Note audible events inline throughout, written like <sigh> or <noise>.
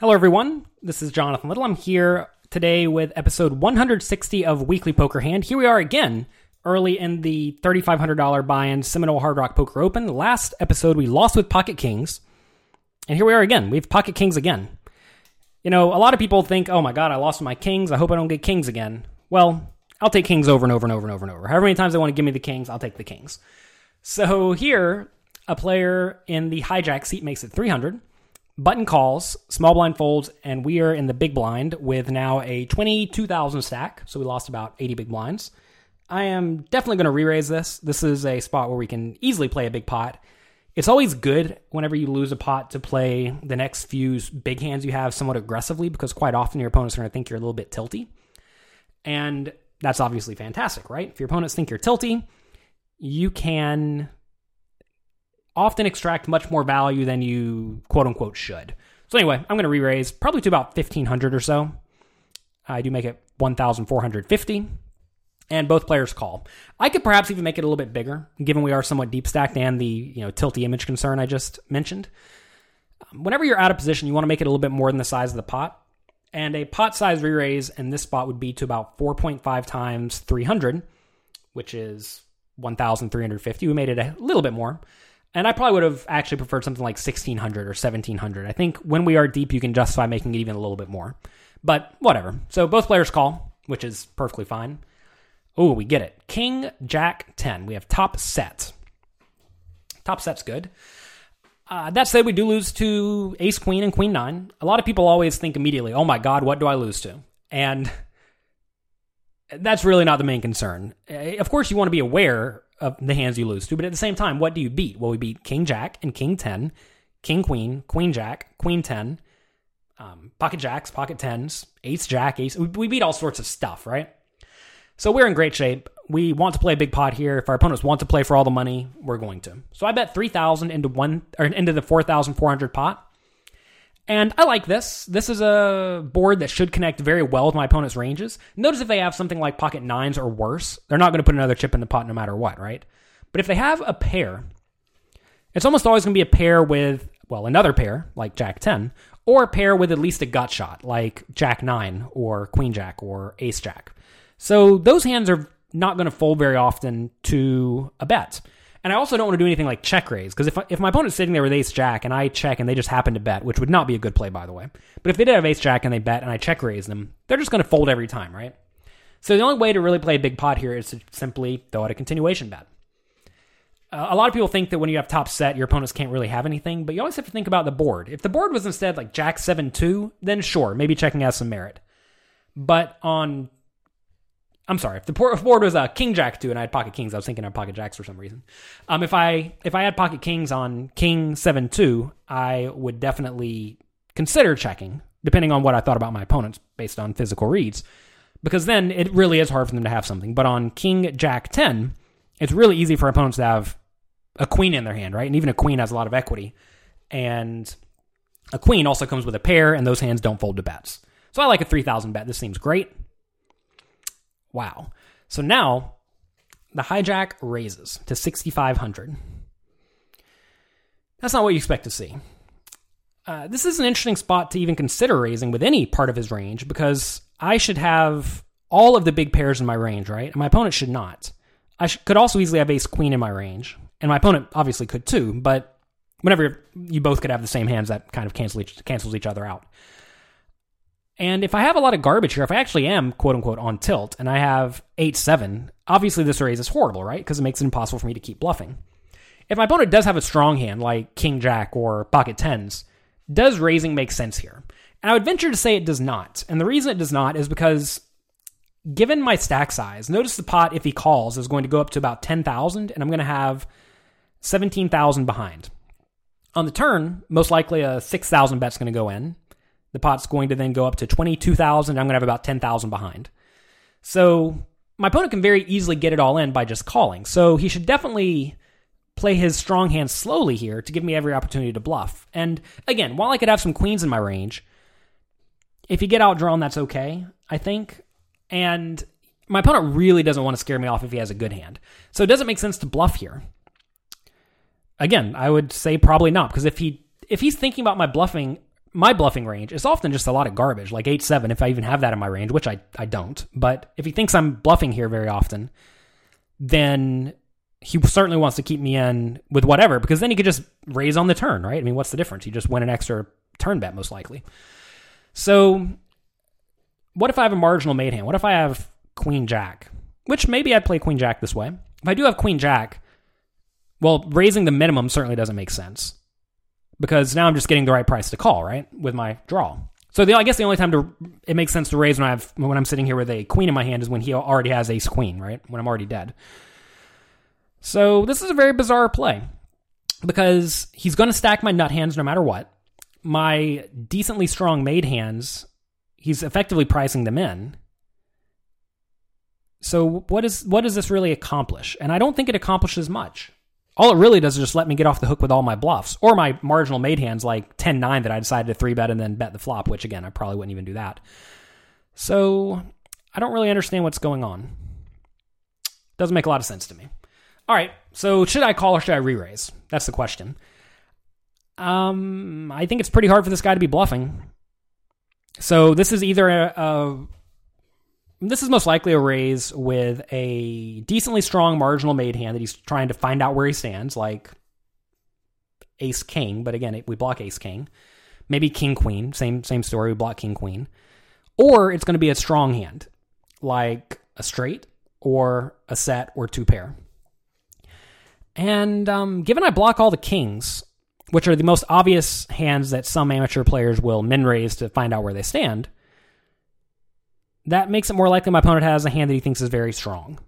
Hello, everyone. This is Jonathan Little. I'm here today with episode 160 of Weekly Poker Hand. Here we are again, early in the $3,500 buy in Seminole Hard Rock Poker Open. Last episode, we lost with Pocket Kings. And here we are again. We have Pocket Kings again. You know, a lot of people think, oh my God, I lost my Kings. I hope I don't get Kings again. Well, I'll take Kings over and over and over and over and over. However many times they want to give me the Kings, I'll take the Kings. So here, a player in the hijack seat makes it 300 button calls, small blind folds, and we are in the big blind with now a 22,000 stack. So we lost about 80 big blinds. I am definitely going to re raise this. This is a spot where we can easily play a big pot. It's always good whenever you lose a pot to play the next few big hands you have somewhat aggressively because quite often your opponents are going to think you're a little bit tilty. And that's obviously fantastic, right? If your opponents think you're tilty, you can often extract much more value than you quote unquote should. So anyway, I'm going to re-raise probably to about 1500 or so. I do make it 1450 and both players call. I could perhaps even make it a little bit bigger given we are somewhat deep stacked and the, you know, tilty image concern I just mentioned. Um, whenever you're out of position, you want to make it a little bit more than the size of the pot. And a pot size re-raise in this spot would be to about 4.5 times 300, which is 1350. We made it a little bit more. And I probably would have actually preferred something like 1600 or 1700. I think when we are deep, you can justify making it even a little bit more. But whatever. So both players call, which is perfectly fine. Oh, we get it. King, Jack, 10. We have top set. Top set's good. Uh, that said, we do lose to Ace Queen and Queen Nine. A lot of people always think immediately, oh my God, what do I lose to? And that's really not the main concern. Uh, of course, you want to be aware of the hands you lose to. But at the same time, what do you beat? Well, we beat King Jack and King 10, King Queen, Queen Jack, Queen 10, um, Pocket Jacks, Pocket 10s, Ace Jack, Ace. We, beat all sorts of stuff, right? So we're in great shape. We want to play a big pot here. If our opponents want to play for all the money, we're going to. So I bet 3000 into one into the 4400 pot. And I like this. This is a board that should connect very well with my opponent's ranges. Notice if they have something like pocket nines or worse, they're not going to put another chip in the pot no matter what, right? But if they have a pair, it's almost always going to be a pair with, well, another pair, like Jack 10, or a pair with at least a gut shot, like Jack 9 or Queen Jack or Ace Jack. So those hands are not going to fold very often to a bet. And I also don't want to do anything like check raise because if if my opponent's sitting there with ace jack and I check and they just happen to bet, which would not be a good play by the way. But if they did have ace jack and they bet and I check raise them, they're just going to fold every time, right? So the only way to really play a big pot here is to simply throw out a continuation bet. Uh, a lot of people think that when you have top set, your opponents can't really have anything, but you always have to think about the board. If the board was instead like Jack 7 2, then sure, maybe checking has some merit. But on I'm sorry. If the board was a uh, King Jack two and I had pocket kings, I was thinking of pocket jacks for some reason. Um, if I if I had pocket kings on King seven two, I would definitely consider checking, depending on what I thought about my opponents based on physical reads, because then it really is hard for them to have something. But on King Jack ten, it's really easy for opponents to have a queen in their hand, right? And even a queen has a lot of equity, and a queen also comes with a pair, and those hands don't fold to bets. So I like a three thousand bet. This seems great. Wow. So now the hijack raises to 6,500. That's not what you expect to see. Uh, this is an interesting spot to even consider raising with any part of his range because I should have all of the big pairs in my range, right? And my opponent should not. I sh- could also easily have ace queen in my range, and my opponent obviously could too. But whenever you both could have the same hands, that kind of each, cancels each other out. And if I have a lot of garbage here, if I actually am quote unquote on tilt and I have 8 7, obviously this raise is horrible, right? Because it makes it impossible for me to keep bluffing. If my opponent does have a strong hand like King Jack or Pocket Tens, does raising make sense here? And I would venture to say it does not. And the reason it does not is because given my stack size, notice the pot, if he calls, is going to go up to about 10,000, and I'm going to have 17,000 behind. On the turn, most likely a 6,000 bet's going to go in. The pot's going to then go up to 22,000. I'm going to have about 10,000 behind. So my opponent can very easily get it all in by just calling. So he should definitely play his strong hand slowly here to give me every opportunity to bluff. And again, while I could have some queens in my range, if you get outdrawn, that's okay, I think. And my opponent really doesn't want to scare me off if he has a good hand. So it doesn't make sense to bluff here. Again, I would say probably not, because if he if he's thinking about my bluffing my bluffing range is often just a lot of garbage, like 8 7, if I even have that in my range, which I, I don't. But if he thinks I'm bluffing here very often, then he certainly wants to keep me in with whatever, because then he could just raise on the turn, right? I mean, what's the difference? You just win an extra turn bet, most likely. So, what if I have a marginal made hand? What if I have Queen Jack? Which maybe I'd play Queen Jack this way. If I do have Queen Jack, well, raising the minimum certainly doesn't make sense because now I'm just getting the right price to call, right, with my draw. So the, I guess the only time to it makes sense to raise when I have when I'm sitting here with a queen in my hand is when he already has ace queen, right? When I'm already dead. So this is a very bizarre play because he's going to stack my nut hands no matter what. My decently strong made hands, he's effectively pricing them in. So what is what does this really accomplish? And I don't think it accomplishes much all it really does is just let me get off the hook with all my bluffs or my marginal made hands like 10 9 that I decided to three bet and then bet the flop, which again, I probably wouldn't even do that. So I don't really understand what's going on. Doesn't make a lot of sense to me. All right, so should I call or should I re raise? That's the question. Um, I think it's pretty hard for this guy to be bluffing. So this is either a, a this is most likely a raise with a decently strong marginal made hand that he's trying to find out where he stands, like ace king. But again, we block ace king. Maybe king queen. Same same story. We block king queen. Or it's going to be a strong hand, like a straight or a set or two pair. And um, given I block all the kings, which are the most obvious hands that some amateur players will min raise to find out where they stand that makes it more likely my opponent has a hand that he thinks is very strong.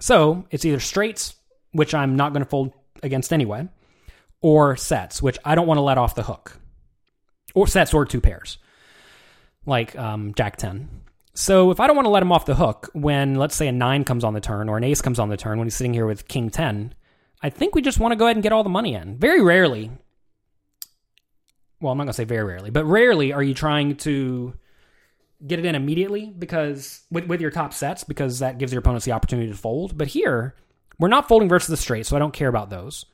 So it's either straights, which I'm not going to fold against anyway, or sets, which I don't want to let off the hook, or sets or two pairs, like um, Jack 10. So if I don't want to let him off the hook when, let's say, a nine comes on the turn or an ace comes on the turn when he's sitting here with King 10, I think we just want to go ahead and get all the money in. Very rarely, well, I'm not going to say very rarely, but rarely are you trying to get it in immediately because with, with your top sets because that gives your opponents the opportunity to fold. But here, we're not folding versus the straight, so I don't care about those.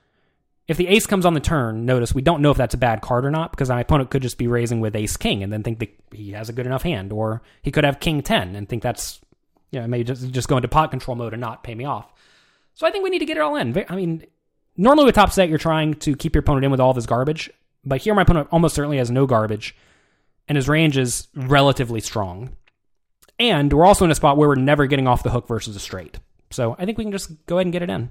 If the ace comes on the turn, notice we don't know if that's a bad card or not because my opponent could just be raising with ace king and then think that he has a good enough hand, or he could have king ten and think that's you know maybe just just go into pot control mode and not pay me off. So I think we need to get it all in. I mean, normally with top set you're trying to keep your opponent in with all this garbage, but here my opponent almost certainly has no garbage and his range is relatively strong. And we're also in a spot where we're never getting off the hook versus a straight. So I think we can just go ahead and get it in.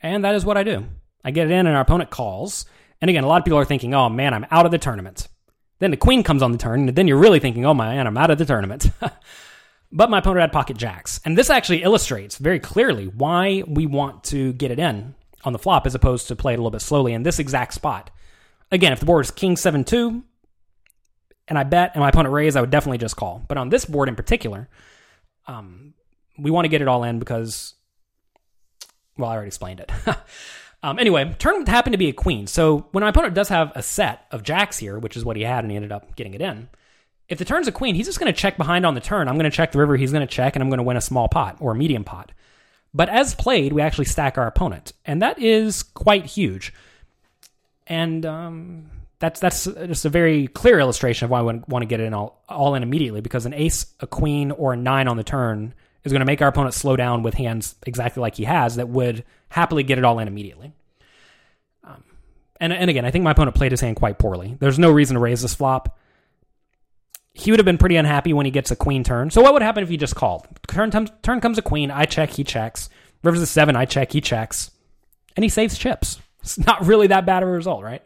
And that is what I do. I get it in, and our opponent calls. And again, a lot of people are thinking, oh man, I'm out of the tournament. Then the queen comes on the turn, and then you're really thinking, oh man, I'm out of the tournament. <laughs> but my opponent had pocket jacks. And this actually illustrates very clearly why we want to get it in on the flop as opposed to play it a little bit slowly in this exact spot again, if the board is king 7 2 and I bet and my opponent raised, I would definitely just call. But on this board in particular, um, we want to get it all in because, well, I already explained it. <laughs> um, anyway, turn happened to be a queen. So when my opponent does have a set of jacks here, which is what he had, and he ended up getting it in. If the turn's a queen, he's just going to check behind on the turn. I'm going to check the river. He's going to check, and I'm going to win a small pot or a medium pot. But as played, we actually stack our opponent, and that is quite huge and um, that's that's just a very clear illustration of why I would want to get it in all, all in immediately because an ace, a queen, or a nine on the turn is going to make our opponent slow down with hands exactly like he has that would happily get it all in immediately. Um, and and again, I think my opponent played his hand quite poorly. There's no reason to raise this flop. He would have been pretty unhappy when he gets a queen turn. So what would happen if he just called? Turn turn comes a queen, I check, he checks. River's a seven, I check, he checks, and he saves chips. It's not really that bad of a result, right?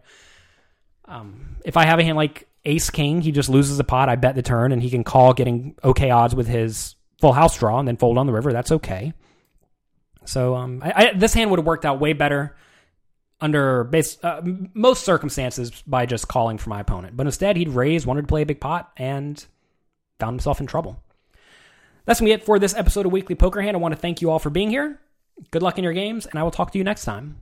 Um, if I have a hand like Ace King, he just loses a pot. I bet the turn, and he can call getting okay odds with his full house draw, and then fold on the river. That's okay. So um, I, I, this hand would have worked out way better under base, uh, most circumstances by just calling for my opponent. But instead, he'd raise, wanted to play a big pot, and found himself in trouble. That's going to be it for this episode of Weekly Poker Hand. I want to thank you all for being here. Good luck in your games, and I will talk to you next time.